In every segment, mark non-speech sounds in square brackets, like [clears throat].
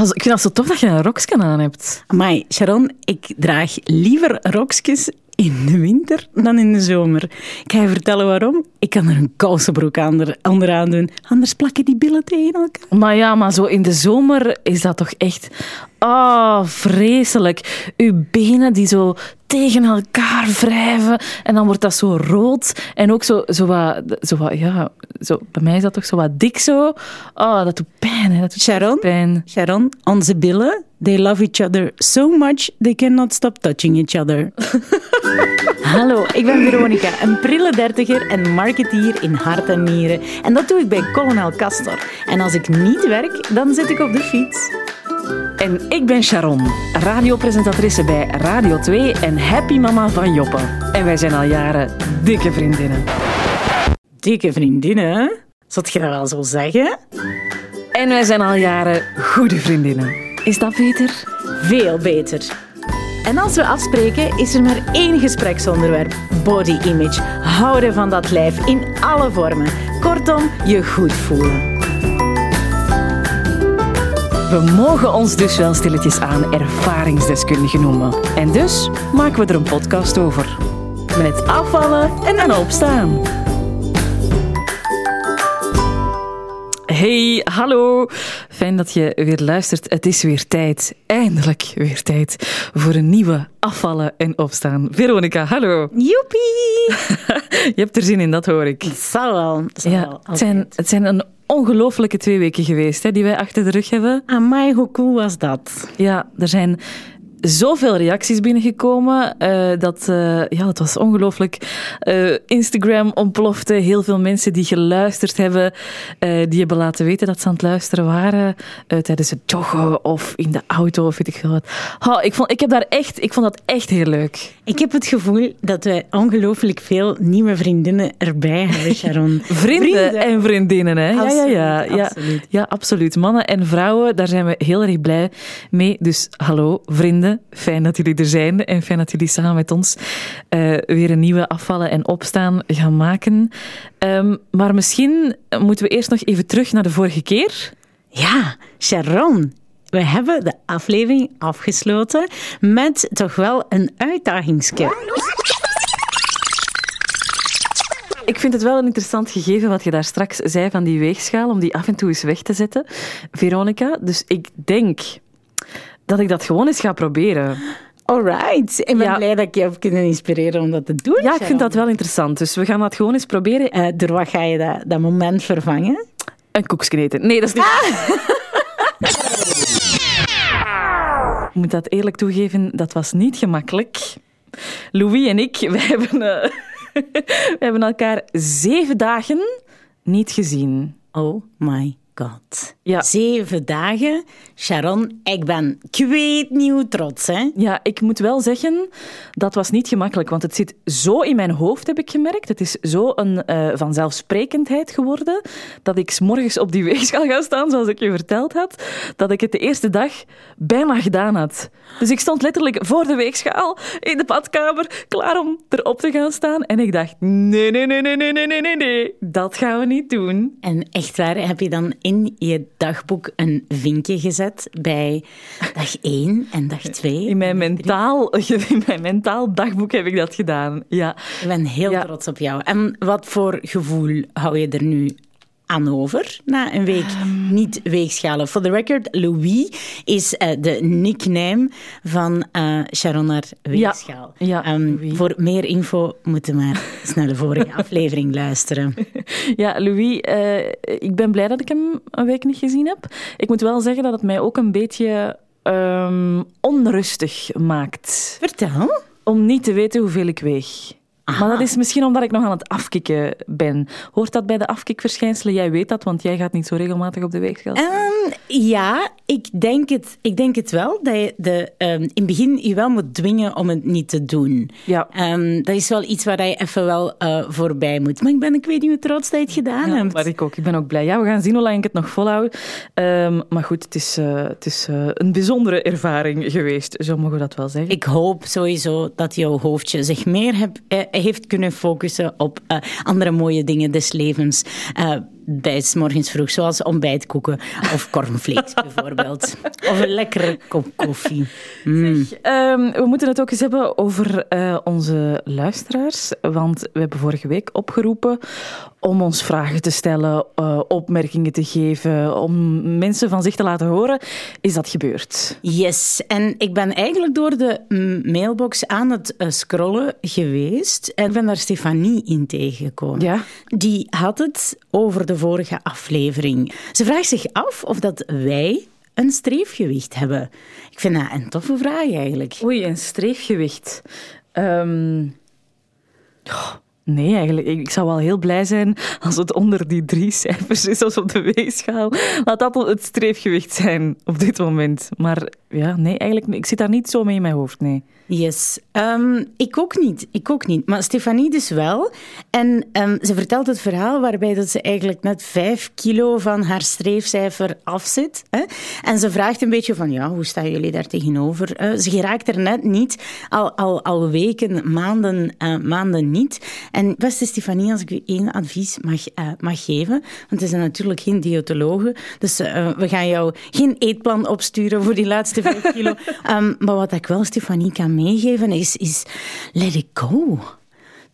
Oh, ik vind dat zo tof dat je een roksken aan hebt. Maar Sharon, ik draag liever rokjes in de winter dan in de zomer. Ik ga je vertellen waarom. Ik kan er een kousenbroek aan, onderaan doen. Anders plakken die billen tegen elkaar. Maar ja, maar zo in de zomer is dat toch echt... Oh, vreselijk. Uw benen die zo tegen elkaar wrijven en dan wordt dat zo rood en ook zo, zo, wat, zo wat, ja, zo, bij mij is dat toch zo wat dik zo. Oh, dat doet pijn. Hè. Dat doet Sharon, pijn. Sharon, onze billen, they love each other so much they cannot stop touching each other. [laughs] Hallo, ik ben Veronica, een prille dertiger en marketeer in hart en nieren. En dat doe ik bij Colonel Castor. En als ik niet werk, dan zit ik op de fiets. En ik ben Sharon, radiopresentatrice bij Radio 2 en happy mama van Joppe. En wij zijn al jaren dikke vriendinnen. Dikke vriendinnen, zou je dat wel zo zeggen? En wij zijn al jaren goede vriendinnen. Is dat beter? Veel beter. En als we afspreken, is er maar één gespreksonderwerp: body image. Houden van dat lijf in alle vormen. Kortom, je goed voelen. We mogen ons dus wel stilletjes aan ervaringsdeskundigen noemen. En dus maken we er een podcast over. Met afvallen en dan opstaan. Hey, hallo. Fijn dat je weer luistert. Het is weer tijd, eindelijk weer tijd, voor een nieuwe afvallen en opstaan. Veronica, hallo. Joepie! [laughs] je hebt er zin in, dat hoor ik. Het zal wel. Het, zal Ja, wel het, zijn, het zijn een ongelooflijke twee weken geweest hè, die wij achter de rug hebben. Amai, hoe cool was dat? Ja, er zijn zoveel reacties binnengekomen. eh, dat, eh, ja, dat was ongelooflijk. Eh, Instagram ontplofte. Heel veel mensen die geluisterd hebben. die hebben laten weten dat ze aan het luisteren waren. tijdens het joggen of in de auto of weet ik veel wat. Oh, ik, vond, ik, heb daar echt, ik vond dat echt heel leuk. Ik heb het gevoel dat wij ongelooflijk veel nieuwe vriendinnen erbij hebben, Sharon. [laughs] Vrienden, en vriendinnen, hè? ja, ja, ja, Absoluut, ja. Ja, absoluut. Mannen en vrouwen, daar zijn we heel erg blij mee. Dus hallo, vrienden. Fijn dat jullie er zijn en fijn dat jullie samen met ons eh, weer een nieuwe afvallen en opstaan gaan maken. Ehm, maar misschien moeten we eerst nog even terug naar de vorige keer. Ja, Sharon. We hebben de aflevering afgesloten met toch wel een uitdagingske. Ik vind het wel een interessant gegeven wat je daar straks zei van die weegschaal, om die af en toe eens weg te zetten, Veronica. Dus ik denk dat ik dat gewoon eens ga proberen. Alright. Ik ben Ja. blij dat ik je heb kunnen inspireren om dat te doen. Ja, ik vind dat wel interessant. Dus we gaan dat gewoon eens proberen. Eh, door wat ga je dat, dat moment vervangen? Een koekje eten. Nee, dat is niet... Ik moet dat eerlijk toegeven, dat was niet gemakkelijk. Louis en ik, wij hebben, eh, [laughs] wij hebben elkaar zeven dagen niet gezien. Oh my god. Ja. Zeven dagen. Sharon, ik ben kweetnieuw trots, hè? Ja, ik moet wel zeggen, dat was niet gemakkelijk, want het zit zo in mijn hoofd, heb ik gemerkt. Het is zo een eh, vanzelfsprekendheid geworden, dat ik 's morgens op die weegschaal ga staan, zoals ik je verteld had, dat ik het de eerste dag bijna gedaan had. Dus ik stond letterlijk voor de weegschaal in de badkamer, klaar om erop te gaan staan. En ik dacht, nee, nee, nee, nee, nee, nee, nee, nee, nee, dat gaan we niet doen. En echt waar, heb je dan in je dagboek een vinkje gezet bij dag 1 en dag 2? In mijn mentaal, [laughs] in mijn mentaal dagboek heb ik dat gedaan, ja. Ik ben heel Ja. trots op jou. En wat voor gevoel hou je er nu aan over na een week Ehm. niet weegschalen? For the record, Louis is eh, de nickname van Sharon haar weegschaal. ja, Ehm, voor meer info moeten maar snel de vorige [laughs] aflevering luisteren. Ja, Louis, eh, ik ben blij dat ik hem een week niet gezien heb. Ik moet wel zeggen dat het mij ook een beetje ehm, onrustig maakt. Vertel. Om niet te weten hoeveel ik weeg. Maar dat is misschien omdat ik nog aan het afkicken ben. Hoort dat bij de afkikverschijnselen? Jij weet dat, want jij gaat niet zo regelmatig op de weegschaal. Ehm, ja, ik denk, het, ik denk het wel. Dat je de, ehm, in het begin je wel moet dwingen om het niet te doen. Ja. Ehm, dat is wel iets waar je even wel eh, voorbij moet. Maar ik ben, ik weet niet hoe trots dat je het gedaan Ja, hebt. maar ik ook. Ik ben ook blij. Ja, we gaan zien hoe lang ik het nog volhoud. Maar goed, het is, eh, het is eh, een bijzondere ervaring geweest. Zo mogen we dat wel zeggen. Ik hoop sowieso dat jouw hoofdje zich meer heb, eh, heeft kunnen focussen op eh, andere mooie dingen des levens. Eh, bij morgens vroeg, zoals ontbijtkoeken of cornflakes [laughs] bijvoorbeeld. Of een lekkere kop koffie. Mm. Ehm, we moeten het ook eens hebben over uh, onze luisteraars, want we hebben vorige week opgeroepen om ons vragen te stellen, uh, opmerkingen te geven, om mensen van zich te laten horen. Is dat gebeurd? Yes, en ik ben eigenlijk door de mailbox aan het uh, scrollen geweest en ben daar Stefanie in tegengekomen. Ja? Die had het over de vorige aflevering. Ze vraagt zich af of dat wij een streefgewicht hebben. Ik vind dat een toffe vraag eigenlijk. Oei, een streefgewicht. Um... Nee, eigenlijk. Ik zou wel heel blij zijn als het onder die drie cijfers is, als op de weegschaal. Laat dat het streefgewicht zijn op dit moment. Maar ja, nee, eigenlijk, ik zit daar niet zo mee in mijn hoofd, nee. Yes. Um, ik ook niet. Ik ook niet. Maar Stefanie dus wel. En um, ze vertelt het verhaal waarbij dat ze eigenlijk net vijf kilo van haar streefcijfer afzit. Hè? En ze vraagt een beetje van, ja, hoe staan jullie daar tegenover? Uh, ze geraakt er net niet. Al, al, al weken, maanden, uh, maanden niet. En beste Stefanie, als ik u één advies mag, uh, mag geven, want we zijn natuurlijk geen diëtologen, dus we gaan jou geen eetplan opsturen voor die laatste vijf [laughs] kilo. Um, maar wat ik wel Stefanie kan meegeven is, is let it go.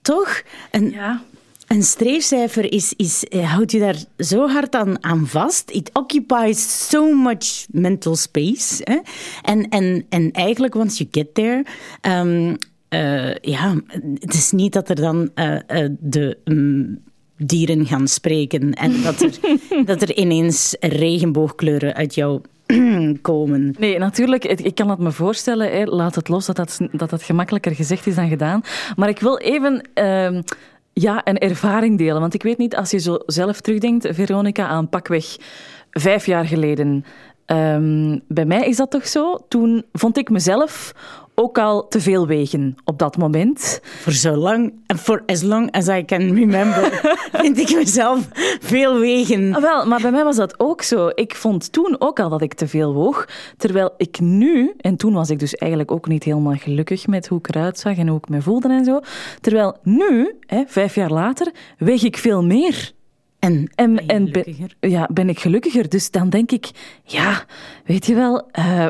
Toch? En ja. Een streefcijfer is, is, eh, houdt je daar zo hard aan, aan vast. It occupies so much mental space. Hè? En, en, en eigenlijk, once you get there... Um, uh, ja, het is niet dat er dan uh, uh, de... Um, dieren gaan spreken en [laughs] dat er, dat er ineens regenboogkleuren uit jouw [clears throat] komen. Nee, natuurlijk. Ik kan het me voorstellen. Hè, laat het los dat dat, dat dat gemakkelijker gezegd is dan gedaan. Maar ik wil even... Uh, ja, een ervaring delen. Want ik weet niet, als je zo zelf terugdenkt, Veronica, aan pakweg vijf jaar geleden. Um, bij mij is dat toch zo? Toen vond ik mezelf ook al te veel wegen op dat moment. Voor zo lang, for as long as I can remember, [laughs] vind ik mezelf veel wegen. Ah, wel, maar bij mij was dat ook zo. Ik vond toen ook al dat ik te veel woog. Terwijl ik nu, en toen was ik dus eigenlijk ook niet helemaal gelukkig met hoe ik eruit zag en hoe ik me voelde en zo. Terwijl nu, hè, vijf jaar later, weeg ik veel meer. En, en, en ben, ja, ben ik gelukkiger. Dus dan denk ik, ja, weet je wel, uh,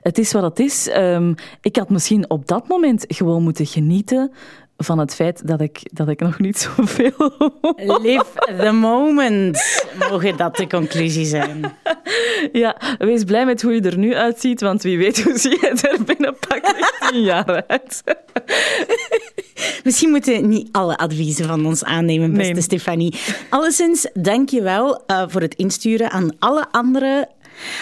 het is wat het is. Um, ik had misschien op dat moment gewoon moeten genieten van het feit dat ik, dat ik nog niet [laughs] zoveel. Live the moment, mogen dat de conclusie zijn. [laughs] Ja, wees blij met hoe je er nu uitziet, want wie weet hoe zie je er binnen pak [laughs] tien jaar uit. Misschien moeten we niet alle adviezen van ons aannemen, beste nee. Stefanie. Alleszins, dank je wel uh, voor het insturen aan alle andere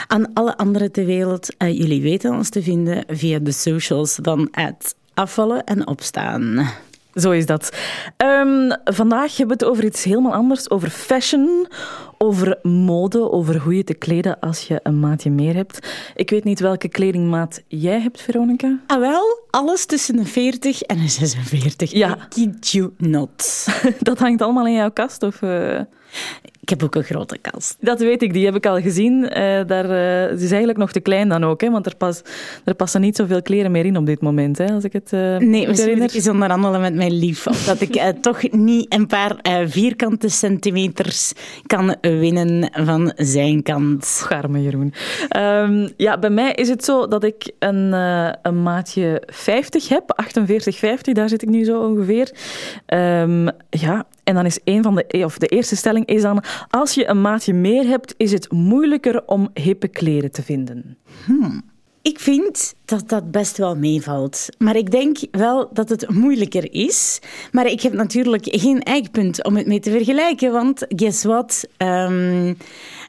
aan alle anderen ter wereld. Uh, jullie weten ons te vinden via de socials dan het afvallen en opstaan. Zo is dat. Um, vandaag hebben we het over iets helemaal anders, over fashion, over mode, over hoe je te kleden als je een maatje meer hebt. Ik weet niet welke kledingmaat jij hebt, Veronica. Ah wel, alles tussen een 40 en een 46. Ja. I kid you not. [laughs] Dat hangt allemaal in jouw kast, of... Uh... Ik heb ook een grote kast. Dat weet ik, die heb ik al gezien. Uh, daar, uh, het is eigenlijk nog te klein dan ook, hè, want er, pas, er passen niet zoveel kleren meer in op dit moment, hè, als ik het uh, Nee, misschien moet ik eens onderhandelen met mijn lief, dat ik toch niet een paar vierkante centimeters kan winnen van zijn kant. Garme Jeroen. Um, ja, bij mij is het zo dat ik een, een maatje 50 heb, 48, 50, daar zit ik nu zo ongeveer. Um, ja, en dan is een van de, of de eerste stelling is dan, als je een maatje meer hebt, is het moeilijker om hippe kleren te vinden. Hmm. Ik vind dat dat best wel meevalt. Maar ik denk wel dat het moeilijker is. Maar ik heb natuurlijk geen eikpunt om het mee te vergelijken. Want guess what? Um,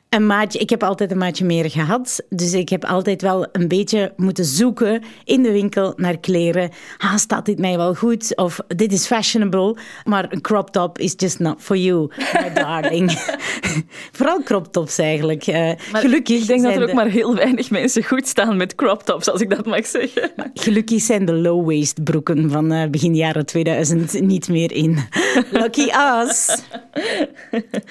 een maatje, ik heb altijd een maatje meer gehad. Dus ik heb altijd wel een beetje moeten zoeken in de winkel naar kleren. Ah, staat dit mij wel goed? Of dit is fashionable, maar een crop top is just not for you, my [laughs] darling. [laughs] Vooral crop tops eigenlijk. Uh, gelukkig ik denk dat er ook maar heel weinig mensen goed staan met crop tops, als ik dat mag zeggen. gelukkig zijn de low-waist broeken van uh, begin jaren 2000 niet meer in. [laughs] Lucky us.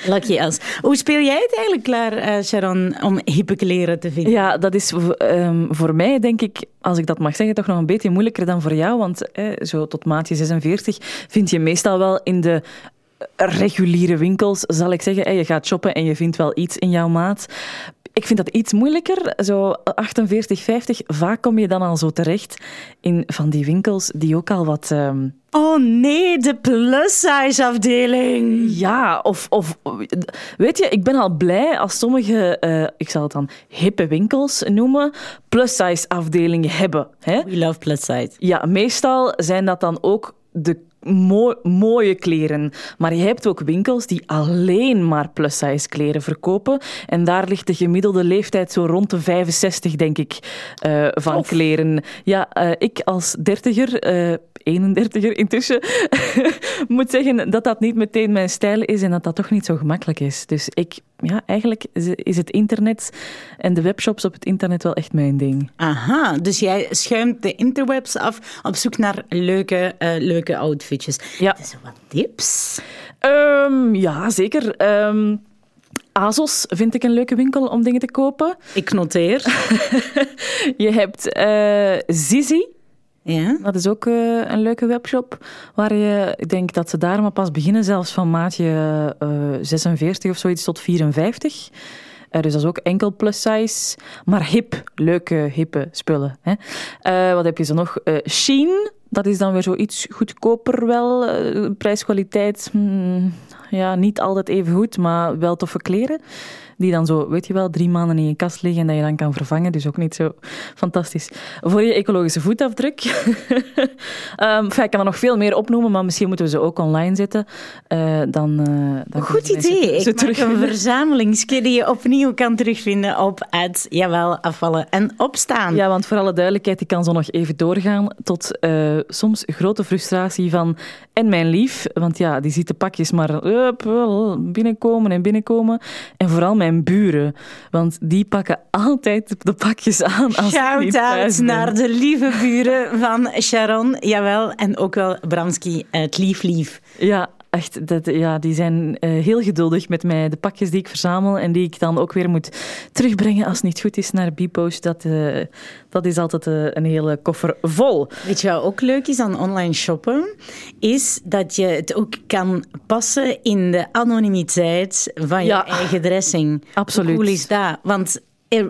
Lucky us. Hoe speel jij het eigenlijk klaar? Uh, Sharon, om hippe te vinden? Ja, dat is um, voor mij, denk ik, als ik dat mag zeggen, toch nog een beetje moeilijker dan voor jou. Want eh, zo tot maatje 46 vind je meestal wel in de reguliere winkels, zal ik zeggen. Je gaat shoppen en je vindt wel iets in jouw maat. Ik vind dat iets moeilijker. Zo 48, 50. Vaak kom je dan al zo terecht in van die winkels die ook al wat. Um... Oh nee, de plus-size afdeling. Ja, of, of weet je, ik ben al blij als sommige, uh, ik zal het dan hippe winkels noemen, plus-size afdelingen hebben. Hè? We love plus-size. Ja, meestal zijn dat dan ook de mooie kleren. Maar je hebt ook winkels die alleen maar plus-size kleren verkopen. En daar ligt de gemiddelde leeftijd zo rond de 65, denk ik, uh, van kleren. Ja, uh, ik als dertiger... Uh, 31er intussen, [laughs] moet zeggen dat dat niet meteen mijn stijl is en dat dat toch niet zo gemakkelijk is. Dus ik, ja, eigenlijk is het internet en de webshops op het internet wel echt mijn ding. Aha, dus jij schuimt de interwebs af op zoek naar leuke, uh, leuke outfitjes. Ja. Dus wat tips? Um, ja, zeker. Um, Azos vind ik een leuke winkel om dingen te kopen. Ik noteer. [laughs] je hebt uh, Zizi. Ja. Dat is ook uh, een leuke webshop waar je, ik denk dat ze daar maar pas beginnen, zelfs van maatje uh, 46 of zoiets tot 54. Uh, dus dat is ook enkel plus size, maar hip, leuke hippe spullen. Hè. Wat heb je zo nog? Shein, dat is dan weer zoiets goedkoper wel. prijskwaliteit, hmm, ja, niet altijd even goed, maar wel toffe kleren die dan zo, weet je wel, drie maanden in je kast liggen en dat je dan kan vervangen. Dus ook niet zo fantastisch. Voor je ecologische voetafdruk. um, [laughs] enfin, ik kan er nog veel meer opnoemen, maar misschien moeten we ze ook online zetten. Uh, dan, uh, dan Goed idee. ik terug [laughs] een verzamelingskit die je opnieuw kan terugvinden op het, jawel, afvallen en opstaan. Ja, want voor alle duidelijkheid, ik kan zo nog even doorgaan tot uh, soms grote frustratie van en mijn lief, want ja, die ziet de pakjes maar binnenkomen en binnenkomen. En vooral mijn mijn buren. Want die pakken altijd de pakjes aan als Shout-out naar de lieve buren van Sharon. Jawel, en ook wel Bramski, het lief lief. Ja, echt, dat, ja, die zijn uh, heel geduldig met mij. De pakjes die ik verzamel en die ik dan ook weer moet terugbrengen als het niet goed is naar Bipost. Dat, uh, dat is altijd uh, een hele koffer vol. Weet je wat ook leuk is aan online shoppen? Is dat je het ook kan passen in de anonimiteit van je eigen dressing. Absoluut. Hoe cool is dat? Want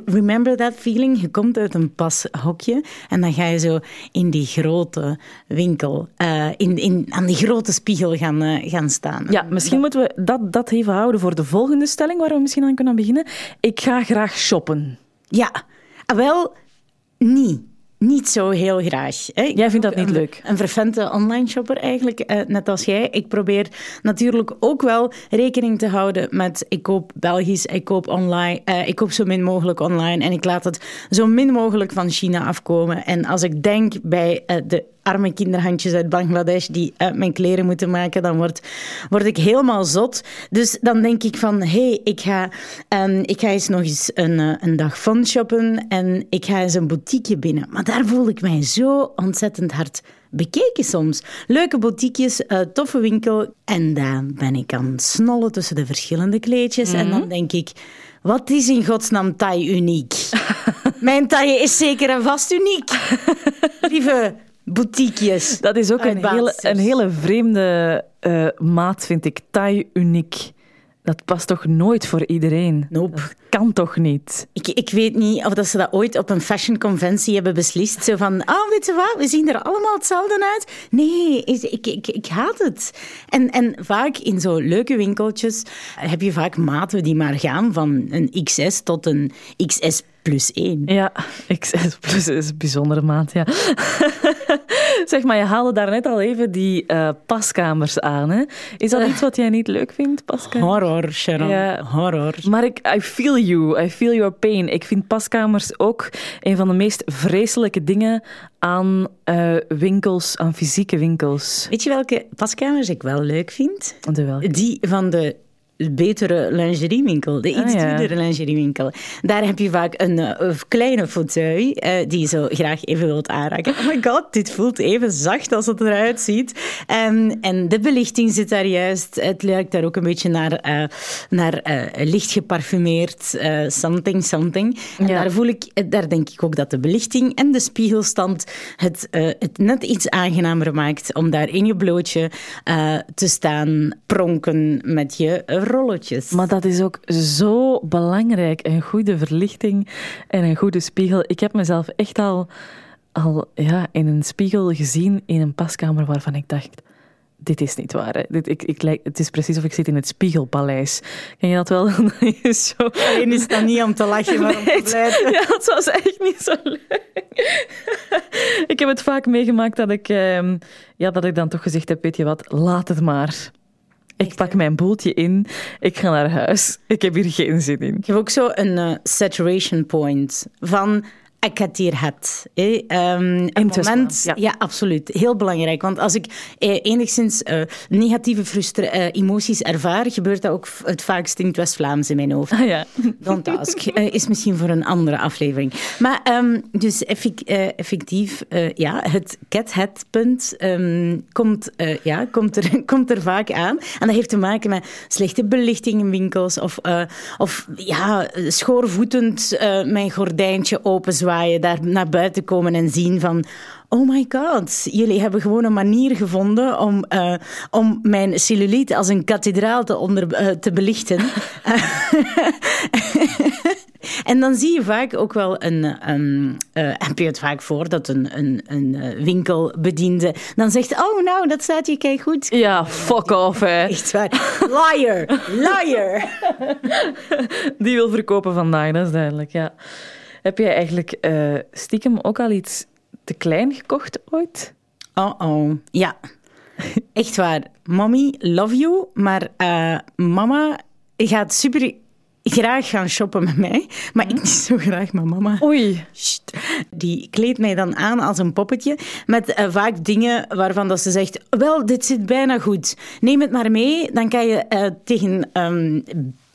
Remember that feeling? Je komt uit een pashokje en dan ga je zo in die grote winkel, uh, in, in, aan die grote spiegel gaan, uh, gaan staan. Ja, misschien moeten we dat, dat even houden voor de volgende stelling waar we misschien aan kunnen beginnen. Ik ga graag shoppen. Ja, ah, wel niet niet zo heel graag. Hè. Jij vindt dat niet leuk? Een vervente online shopper eigenlijk, eh, net als jij. Ik probeer natuurlijk ook wel rekening te houden met ik koop Belgisch, ik koop online, uh, ik koop zo min mogelijk online en ik laat het zo min mogelijk van China afkomen. En als ik denk bij uh, de arme kinderhandjes uit Bangladesh die uh, mijn kleren moeten maken, dan word, word ik helemaal zot. Dus dan denk ik van, hé, hey, ik, ga, um, ik ga eens nog eens een, uh, een dag van shoppen en ik ga eens een boutiqueje binnen. Maar daar voel ik mij zo ontzettend hard bekeken soms. Leuke boutiquejes, uh, toffe winkel. En dan ben ik aan het snollen tussen de verschillende kleedjes. En dan mhm. denk ik, wat is in godsnaam taille uniek? [laughs] Mijn taille is zeker en vast uniek. [laughs] Lieve boutiquejes. Dat is ook een hele, een hele vreemde uh, maat, vind ik. Taille uniek. Dat past toch nooit voor iedereen? Nope. Dat kan toch niet? Ik, ik weet niet of dat ze dat ooit op een fashion conventie hebben beslist. Zo van, ah, oh, weet je wat, we zien er allemaal hetzelfde uit. Nee, ik, ik, ik haat het. En, en vaak in zo leuke winkeltjes heb je vaak maten die maar gaan van een XS tot een XS plus 1. Ja, XS plus is een bijzondere maat, ja. [laughs] [laughs] zeg maar, je haalde daarnet al even die uh, paskamers aan. Hè? Is dat uh, iets wat jij niet leuk vindt, paskamers? Horror, Sharon. Ja. Horror. Maar ik, I feel you. I feel your pain. Ik vind paskamers ook een van de meest vreselijke dingen aan uh, winkels, aan fysieke winkels. Weet je welke paskamers ik wel leuk vind? De welke? Die van de betere lingeriewinkel, de iets Ah, ja. duurdere lingeriewinkel. Daar heb je vaak een eh, kleine fauteuil eh, die je zo graag even wilt aanraken. Oh my god, dit voelt even zacht als het eruit ziet. En, en de belichting zit daar juist. Het lijkt daar ook een beetje naar, eh, naar licht geparfumeerd something something. En Ja. daar voel ik, daar denk ik ook dat de belichting en de spiegelstand het, het net iets aangenamer maakt om daar in je blootje te staan pronken met je rolletjes. Maar dat is ook zo belangrijk. Een goede verlichting en een goede spiegel. Ik heb mezelf echt al, al ja, in een spiegel gezien in een paskamer waarvan ik dacht... Dit is niet waar. Hè. Dit, ik, ik, lijk- het is precies of ik zit in het Spiegelpaleis. Ken je dat wel? [laughs] Dat je zo... Alleen is dat niet om te lachen, maar om te blijven. [laughs] Ja, het was echt niet zo leuk. [laughs] ik heb het vaak meegemaakt dat ik, ehm, ja, dat ik dan toch gezegd heb, weet je wat, laat het maar. Ik pak mijn boeltje in, ik ga naar huis. Ik heb hier geen zin in. Ik heb ook zo een eh, saturation point van ik het hier het. Ehm, een Enthousiasme, moment, ja. ja. absoluut. Heel belangrijk. Want als ik eh, enigszins eh, negatieve eh, emoties ervaar, gebeurt dat ook het vaakst in het West-Vlaams in mijn hoofd. Ah ja. Don't ask. [laughs] Is misschien voor een andere aflevering. Maar ehm, dus effec- effectief, ja, het cat-het-punt ehm, komt, ja, komt, er, [laughs] komt er vaak aan. En dat heeft te maken met slechte belichting in winkels of, of ja, schoorvoetend mijn gordijntje openzwaaien, daar naar buiten komen en zien van... Oh my god, jullie hebben gewoon een manier gevonden om, eh, om mijn cellulite als een kathedraal te, onder, eh, te belichten. [laughs] En dan zie je vaak ook wel een. eh, heb je het vaak voor dat een, een, een winkelbediende dan zegt: Oh, nou, dat staat je kijk goed. Ja, fuck off, hè. [laughs] Echt waar. Liar, liar. [laughs] Die wil verkopen vandaag, dat is duidelijk, ja. Heb jij eigenlijk eh, stiekem ook al iets te klein gekocht ooit? Oh oh. Ja. Echt waar. Mommy, love you. Maar eh, mama gaat super graag gaan shoppen met mij. Maar ik niet zo graag met mama. Oei. Sst. Die kleedt mij dan aan als een poppetje met eh, vaak dingen waarvan dat ze zegt, wel, dit zit bijna goed. Neem het maar mee, dan kan je tegen ehm,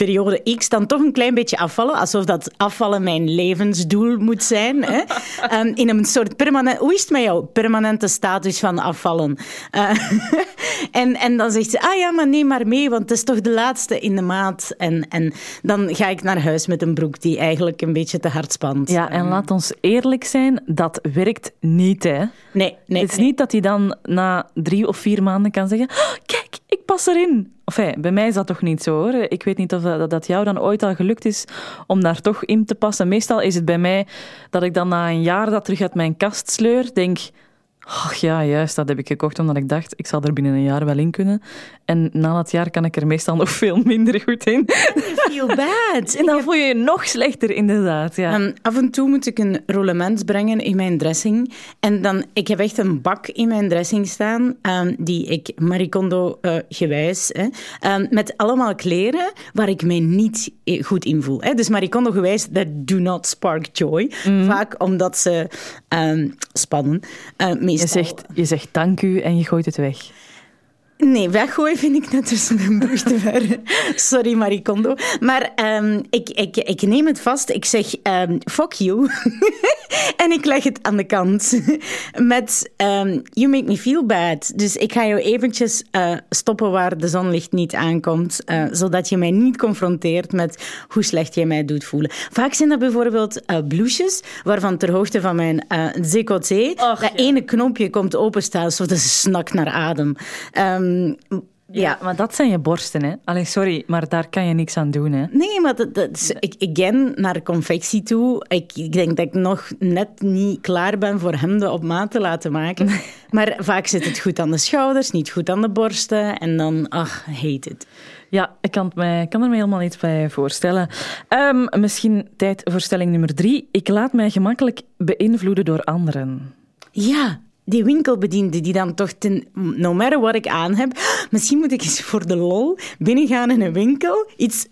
periode X dan toch een klein beetje afvallen, alsof dat afvallen mijn levensdoel moet zijn. Hè? [laughs] Ehm, in een soort permanent... Hoe is het met jou? Permanente status van afvallen. Eh, [laughs] en, en dan zegt ze, ah ja, maar neem maar mee, want het is toch de laatste in de maat. En, en dan ga ik naar huis met een broek die eigenlijk een beetje te hard spant. Ja, en laat ons eerlijk zijn, dat werkt niet, hè. Nee, nee. het is nee. niet dat hij dan na drie of vier maanden kan zeggen: "Oh, Kijk, ik pas erin. Hey, bij mij is dat toch niet zo hoor. Ik weet niet of dat, dat jou dan ooit al gelukt is om daar toch in te passen. Meestal is het bij mij dat ik dan na een jaar dat terug uit mijn kast sleur, denk. Ach ja, juist, dat heb ik gekocht omdat ik dacht, ik zal er binnen een jaar wel in kunnen. En na dat jaar kan ik er meestal nog veel minder goed in. [laughs] feel bad. En dan voel je je nog slechter, inderdaad. Ja. Ehm, af en toe moet ik een rollement brengen in mijn dressing. En dan, ik heb echt een bak in mijn dressing staan, ehm, die ik Maricondo eh, gewijs, hè, ehm, met allemaal kleren waar ik mij niet eh, goed in voel. Hè. Dus Maricondo gewijs, that do not spark joy. Vaak omdat ze spannen. Eh, je, zegt, je zegt dank u en je gooit het weg. Nee, weggooien vind ik net tussen een brug te ver. [laughs] Sorry, Maricondo. Maar ehm, ik, ik, ik neem het vast. Ik zeg, ehm, fuck you. [laughs] en ik leg het aan de kant. [laughs] Met, ehm, you make me feel bad. Dus ik ga jou eventjes eh, stoppen waar de zonlicht niet aankomt. eh, zodat je mij niet confronteert met hoe slecht jij mij doet voelen. Vaak zijn dat bijvoorbeeld eh blouses, waarvan ter hoogte van mijn décolleté... dat ene knopje komt openstaan, alsof dat ze snakt naar adem. Ehm, ja. Maar dat zijn je borsten, hè? Allee, sorry, maar daar kan je niks aan doen, hè? Nee, maar dat, dat is, ik, again, naar confectie toe. Ik, ik denk dat ik nog net niet klaar ben voor hem de op maat te laten maken. [laughs] Maar vaak zit het goed aan de schouders, niet goed aan de borsten. En dan, ach, hate it. Ja, ik kan, het mij, kan er me helemaal iets bij voorstellen. Ehm, misschien tijd voor stelling nummer drie. Ik laat mij gemakkelijk beïnvloeden door anderen. Ja, die winkelbediende die dan toch, ten, no matter wat ik aan heb, misschien moet ik eens voor de lol binnengaan in een winkel, iets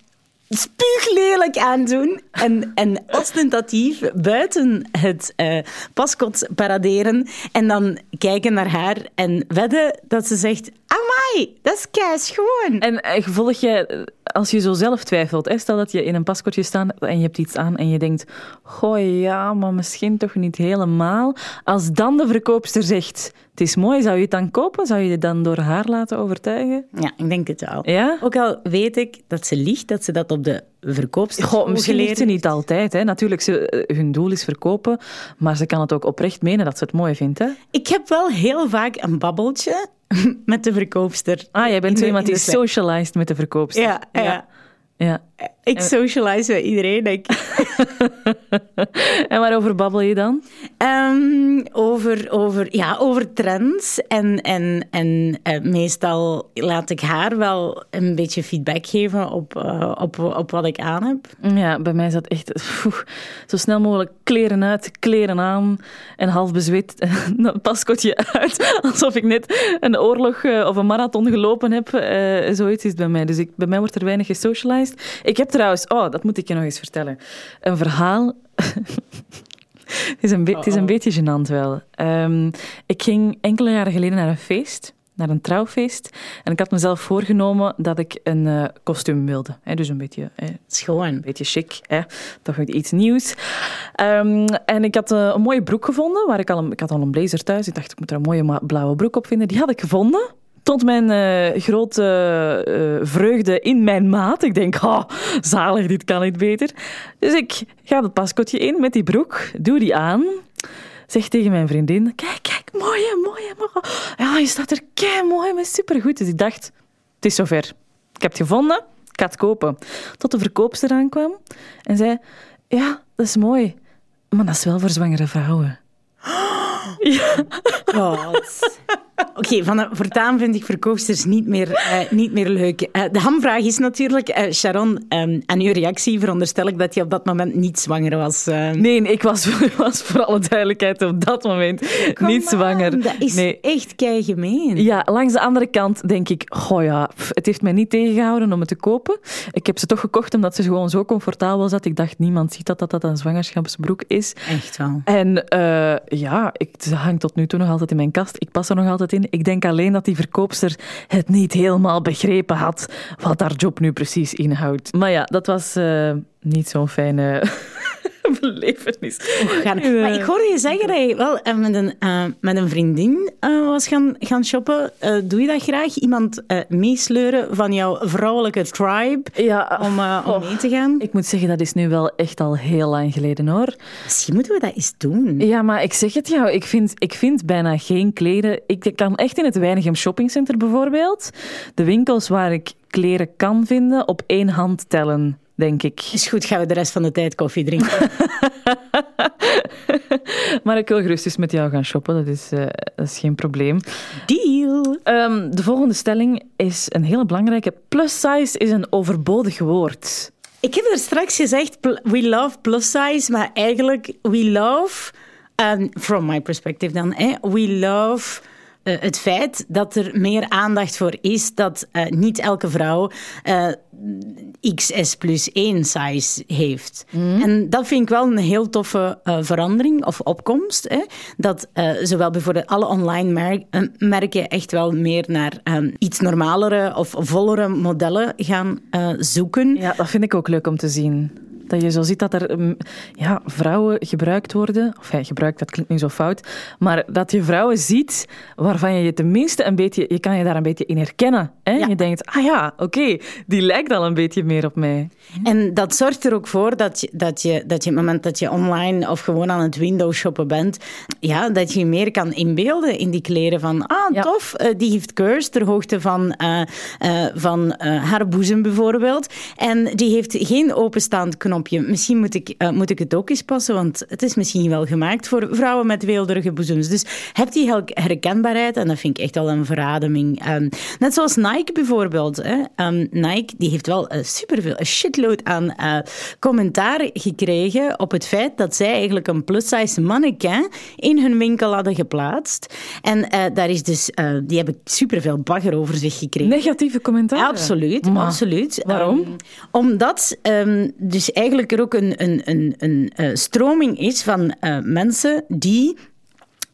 spuuglelijk aandoen en, en ostentatief buiten het eh paskot paraderen en dan kijken naar haar en wedden dat ze zegt, Amai, dat is keis gewoon. En uh, volg je, als je zo zelf twijfelt, hè, stel dat je in een paskortje staat en je hebt iets aan en je denkt, goh ja, maar misschien toch niet helemaal. Als dan de verkoopster zegt, het is mooi, zou je het dan kopen? Zou je het dan door haar laten overtuigen? Ja, ik denk het wel. Ja? Ook al weet ik dat ze liegt, dat ze dat op de verkoopster Goh, misschien liegt ze niet altijd. Hè. Natuurlijk, ze, hun doel is verkopen, maar ze kan het ook oprecht menen dat ze het mooi vindt. Hè? Ik heb wel heel vaak een babbeltje [laughs] met de verkoopster. Ah, jij bent zo iemand die socialized met de verkoopster. Ja, ja. ja. ja. Ik socialize met iedereen, denk ik. [laughs] en waarover babbel je dan? Um, over, over, ja, over trends. En, en, en uh, meestal laat ik haar wel een beetje feedback geven op, uh, op, op wat ik aan heb. Ja, bij mij is dat echt zo snel mogelijk kleren uit, kleren aan en half bezweet [laughs] een paskotje uit. Alsof ik net een oorlog uh, of een marathon gelopen heb. zoiets is het bij mij. Dus ik, bij mij wordt er weinig gesocialized. Ik heb trouwens, oh, dat moet ik je nog eens vertellen. Een verhaal. Het, is een het is een beetje gênant wel. Um, ik ging enkele jaren geleden naar een feest, naar een trouwfeest. En ik had mezelf voorgenomen dat ik een uh, kostuum wilde. Hè, dus een beetje... Hè, Schoon. Een beetje chic. Hè, toch iets nieuws. Um, en ik had uh, een mooie broek gevonden. Waar ik, al een, ik had al een blazer thuis. Ik dacht, ik moet er een mooie blauwe broek op vinden. Die had ik gevonden tot mijn uh, grote uh, vreugde in mijn maat. Ik denk, oh, zalig, dit kan niet beter. Dus ik ga het paskotje in met die broek, doe die aan. Zeg tegen mijn vriendin, kijk, kijk, mooie, mooie, mooie. Ja, je staat er kei mooi, maar supergoed. Dus ik dacht, het is zover. Ik heb het gevonden, ik ga het kopen. Tot de verkoopster aankwam en zei, ja, dat is mooi. Maar dat is wel voor zwangere vrouwen. [gasps] Ja. [laughs] God. Oké, okay, voortaan vind ik verkoopsters niet meer, uh, niet meer leuk. Uh, de hamvraag is natuurlijk, uh, Sharon, um, aan uw reactie veronderstel ik dat je op dat moment niet zwanger was. Nee, ik was, [laughs] was voor alle duidelijkheid op dat moment Come niet zwanger. Dat is nee. echt kei gemeen. Ja, langs de andere kant denk ik, goh ja, pff, het heeft mij niet tegengehouden om het te kopen. Ik heb ze toch gekocht omdat ze gewoon zo comfortabel zat. Ik dacht, niemand ziet dat dat, dat een zwangerschapsbroek is. Echt wel. En ja, ik, ze hangt tot nu toe nog altijd in mijn kast. Ik pas er nog altijd Ik denk alleen dat die verkoopster het niet helemaal begrepen had wat haar job nu precies inhoudt. Maar ja, dat was uh, niet zo'n fijne [laughs] belevenis. Oh, uh, maar ik hoorde je zeggen dat je wel uh, met, een, met een vriendin was gaan, gaan shoppen. doe je dat graag? Iemand meesleuren van jouw vrouwelijke tribe ja, om, om oh, mee te gaan? Ik moet zeggen, dat is nu wel echt al heel lang geleden hoor. Misschien moeten we dat eens doen. Ja, maar ik zeg het jou, ik vind, ik vind bijna geen kleden. Ik kan echt in het Weinigem Shoppingcenter bijvoorbeeld, de winkels waar ik kleren kan vinden, op één hand tellen denk ik. Is goed, gaan we de rest van de tijd koffie drinken. [laughs] maar ik wil gerust eens met jou gaan shoppen, dat is, uh, dat is geen probleem. Deal! Um, de volgende stelling is een hele belangrijke. Plus size is een overbodig woord. Ik heb er straks gezegd, we love plus size, maar eigenlijk we love, um, from my perspective dan, eh, we love... Uh, het feit dat er meer aandacht voor is dat uh, niet elke vrouw uh, XS plus 1 size heeft. En dat vind ik wel een heel toffe verandering of opkomst. Hè? Dat zowel bijvoorbeeld alle online mer merken echt wel meer naar um, iets normalere of vollere modellen gaan zoeken. Ja, dat vind ik ook leuk om te zien. Dat je zo ziet dat er um, ja, vrouwen gebruikt worden. Of ja, gebruikt, dat klinkt nu zo fout. Maar dat je vrouwen ziet waarvan je je tenminste een beetje... Je kan je daar een beetje in herkennen. Hè? Ja. Je denkt, ah ja, oké, okay, die lijkt al een beetje meer op mij. En dat zorgt er ook voor dat je, dat je, dat je op het moment dat je online of gewoon aan het window shoppen bent, ja, dat je meer kan inbeelden in die kleren van, ah, ja. tof, uh, die heeft curves ter hoogte van, uh, uh, van haar boezem bijvoorbeeld. En die heeft geen openstaand knop Misschien moet ik, uh, moet ik het ook eens passen, want het is misschien wel gemaakt voor vrouwen met weelderige boezems. Dus heb die herkenbaarheid en dat vind ik echt al een verademing. Um, net zoals Nike bijvoorbeeld. Hè. Um, Nike die heeft wel uh, superveel, een shitload aan uh, commentaar gekregen op het feit dat zij eigenlijk een plus-size mannequin in hun winkel hadden geplaatst. En daar is dus, die hebben superveel bagger over zich gekregen. Negatieve commentaar? Absoluut, maar, absoluut. Waarom? Um, omdat dus eigenlijk eigenlijk er ook een, een, een, een uh, stroming is van uh, mensen die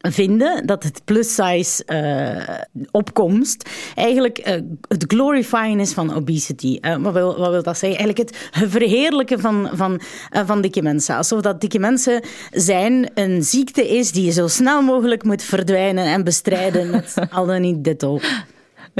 vinden dat het plus-size uh, opkomst eigenlijk uh, het glorifying is van obesity. Uh, wat, wil, wat wil dat zeggen? Eigenlijk het verheerlijken van, van, van dikke mensen. Alsof dat dikke mensen zijn een ziekte is die zo snel mogelijk moet verdwijnen en bestrijden met [laughs] al dan niet ditto.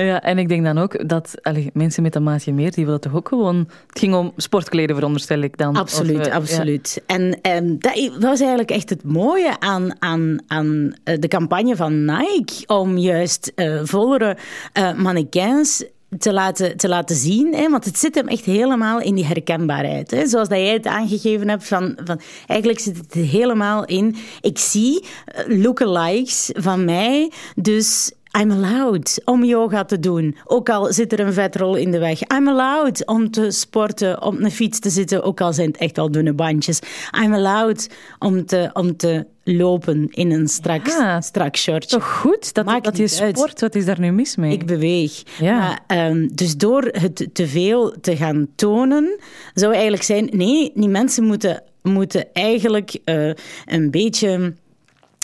Ja, en ik denk dan ook dat allee, mensen met een maatje meer, die willen toch ook gewoon... Het ging om sportkleden, veronderstel ik dan. Absoluut, of, uh, absoluut. Ja. En, en dat was eigenlijk echt het mooie aan, aan, aan eh, de campagne van Nike, om juist uh, vollere uh, mannequins te laten, te laten zien. Hè? Want het zit hem echt helemaal in die herkenbaarheid. Hè? Zoals dat jij het aangegeven hebt. Van, van, eigenlijk zit het helemaal in. Ik zie lookalikes van mij. Dus I'm allowed om yoga te doen, ook al zit er een vetrol in de weg. I'm allowed om te sporten, op een fiets te zitten, ook al zijn het echt al dunne bandjes. I'm allowed om te, om te lopen in een strak, ja, strak shortje. Toch goed dat, Maakt dat je sport, uit. wat is daar nu mis mee? Ik beweeg. Ja. Maar, um, dus door het te veel te gaan tonen, zou eigenlijk zijn, nee, die mensen moeten, moeten eigenlijk uh, een beetje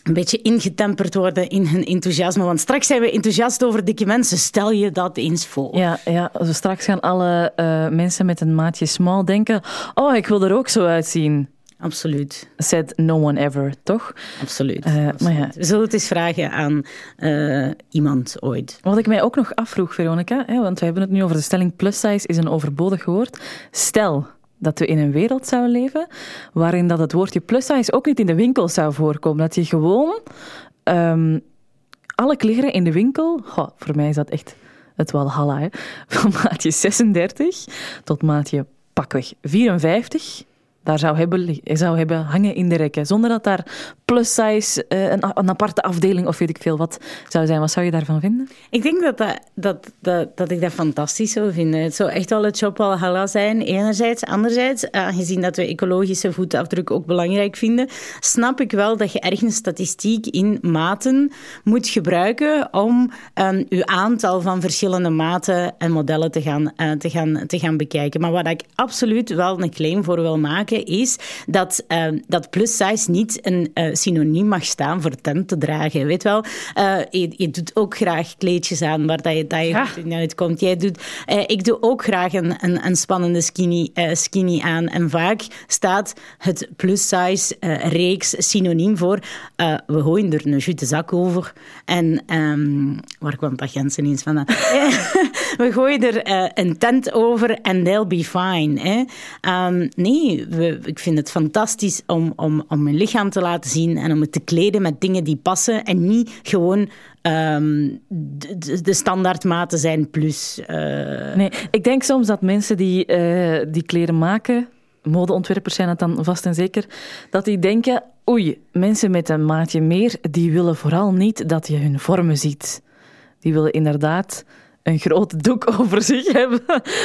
een beetje ingetemperd worden in hun enthousiasme. Want straks zijn we enthousiast over dikke mensen. Stel je dat eens voor. Ja, ja dus straks gaan alle uh, mensen met een maatje small denken... Oh, ik wil er ook zo uitzien. Absoluut. Said no one ever, toch? Absoluut. Uh, absoluut. Maar ja. We zullen het eens vragen aan uh, iemand ooit. Wat ik mij ook nog afvroeg, Veronica, hè, want we hebben het nu over de stelling plus size is een overbodig woord. Stel dat we in een wereld zouden leven waarin dat het woordje plus size ook niet in de winkel zou voorkomen. Dat je gewoon um, alle kleren in de winkel, goh, voor mij is dat echt het walhalla, hè, [laughs] van maatje 36 tot maatje pakweg 54 daar zou hebben, zou hebben hangen in de rekken. Zonder dat daar plus size, uh, een, een, aparte afdeling of weet ik veel wat zou zijn. Wat zou je daarvan vinden? Ik denk dat, dat, dat, dat, dat ik dat fantastisch zou vinden. Het zou echt wel het shop al zijn, enerzijds. Anderzijds, aangezien dat we ecologische voetafdruk ook belangrijk vinden, snap ik wel dat je ergens statistiek in maten moet gebruiken om um, uw aantal van verschillende maten en modellen te gaan, uh, te, gaan, te gaan bekijken. Maar wat ik absoluut wel een claim voor wil maken, is dat, uh, dat plus size niet een uh, synoniem mag staan voor tent te dragen. Weet wel, uh, je, je, doet ook graag kleedjes aan waar dat je, dat je ja. goed in uitkomt. Jij doet, ik doe ook graag een, een, een spannende skinny, skinny aan. En vaak staat het plus size reeks synoniem voor we gooien er een jute zak over. En um, waar kwam dat Jensen eens van? [laughs] [laughs] we gooien er een tent over en they'll be fine. Hè? Um, nee, ik vind het fantastisch om, om, om mijn lichaam te laten zien en om het te kleden met dingen die passen en niet gewoon um, de, de standaardmaten zijn plus. Uh... Nee, ik denk soms dat mensen die, uh, die kleren maken, modeontwerpers zijn het dan vast en zeker, dat die denken, oei, mensen met een maatje meer, die willen vooral niet dat je hun vormen ziet. Die willen inderdaad een groot doek [laughs] over zich hebben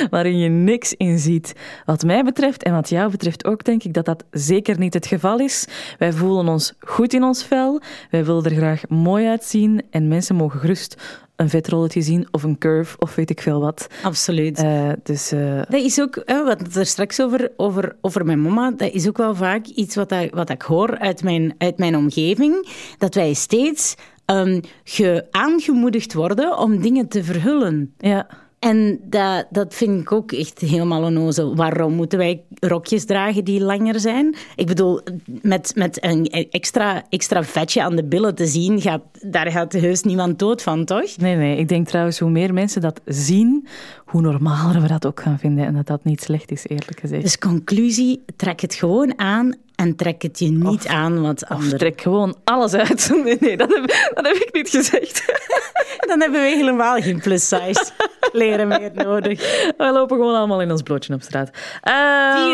waarin je niks in ziet. Wat mij betreft en wat jou betreft ook, denk ik dat dat zeker niet het geval is. Wij voelen ons goed in ons vel, wij willen er graag mooi uitzien en mensen mogen gerust een vetrolletje zien of een curve of weet ik veel wat. Absoluut. Uh, dus, uh... Dat is ook, uh, wat er straks over, over, over mijn mama, dat is ook wel vaak iets wat, dat, wat ik hoor uit mijn, uit mijn omgeving, dat wij steeds um, ge aangemoedigd worden om dingen te verhullen. Ja. En dat, dat vind ik ook echt helemaal onnozel. Waarom moeten wij rokjes dragen die langer zijn? Ik bedoel, met, met een extra, extra vetje aan de billen te zien, gaat, daar gaat heus niemand dood van, toch? Nee, nee. Ik denk trouwens, hoe meer mensen dat zien, hoe normaler we dat ook gaan vinden. En dat dat niet slecht is, eerlijk gezegd. Dus conclusie, trek het gewoon aan en trek het je niet of, aan wat anderen. trek gewoon alles uit. [laughs] Nee, nee dat, heb, dat heb ik niet gezegd. [laughs] Dan hebben we helemaal geen plus size [laughs] kleren meer nodig. [laughs] We lopen gewoon allemaal in ons blootje op straat.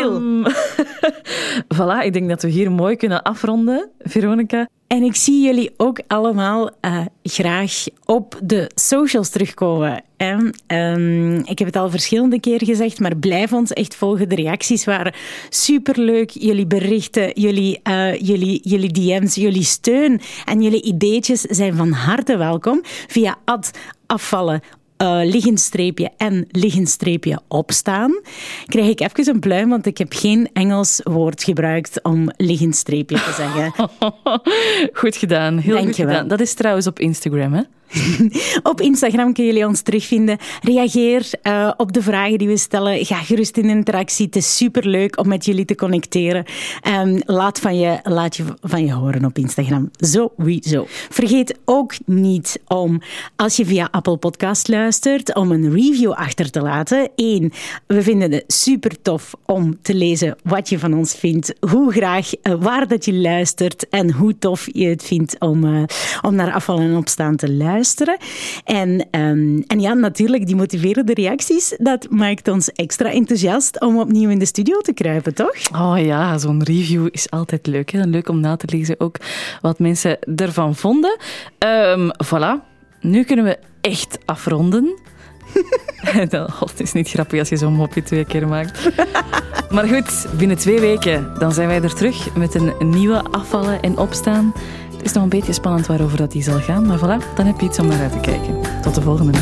Um, [laughs] voilà, ik denk dat we hier mooi kunnen afronden, Veronica. En ik zie jullie ook allemaal uh, graag op de socials terugkomen. Um, ik heb het al verschillende keren gezegd, maar blijf ons echt volgen. De reacties waren superleuk. Jullie berichten, jullie, uh, jullie, jullie DM's, jullie steun en jullie ideetjes zijn van harte welkom via ad afvallen uh, liggenstreepje en liggenstreepje opstaan, krijg ik even een pluim, want ik heb geen Engels woord gebruikt om liggenstreepje te zeggen. [laughs] goed gedaan, heel goed gedaan. Dat is trouwens op Instagram, hè? [laughs] op Instagram kunnen jullie ons terugvinden. Reageer uh, op de vragen die we stellen. Ga gerust in interactie. Het is superleuk om met jullie te connecteren. Um, laat, van je, laat je van je horen op Instagram. Sowieso. Vergeet ook niet om, als je via Apple Podcast luistert, om een review achter te laten. Eén, we vinden het super tof om te lezen wat je van ons vindt. Hoe graag, uh, waar dat je luistert en hoe tof je het vindt om, uh, om naar afval en opstaan te luisteren. En, um, en ja, natuurlijk, die motiverende reacties, dat maakt ons extra enthousiast om opnieuw in de studio te kruipen, toch? Oh ja, zo'n review is altijd leuk. Hè? Leuk om na te lezen ook wat mensen ervan vonden. Um, voilà, nu kunnen we echt afronden. [laughs] het is niet grappig als je zo'n mopje twee keer maakt. Maar goed, binnen twee weken dan zijn wij er terug met een nieuwe afvallen en opstaan is nog een beetje spannend waarover dat die zal gaan. Maar voilà, dan heb je iets om naar uit te kijken. Tot de volgende.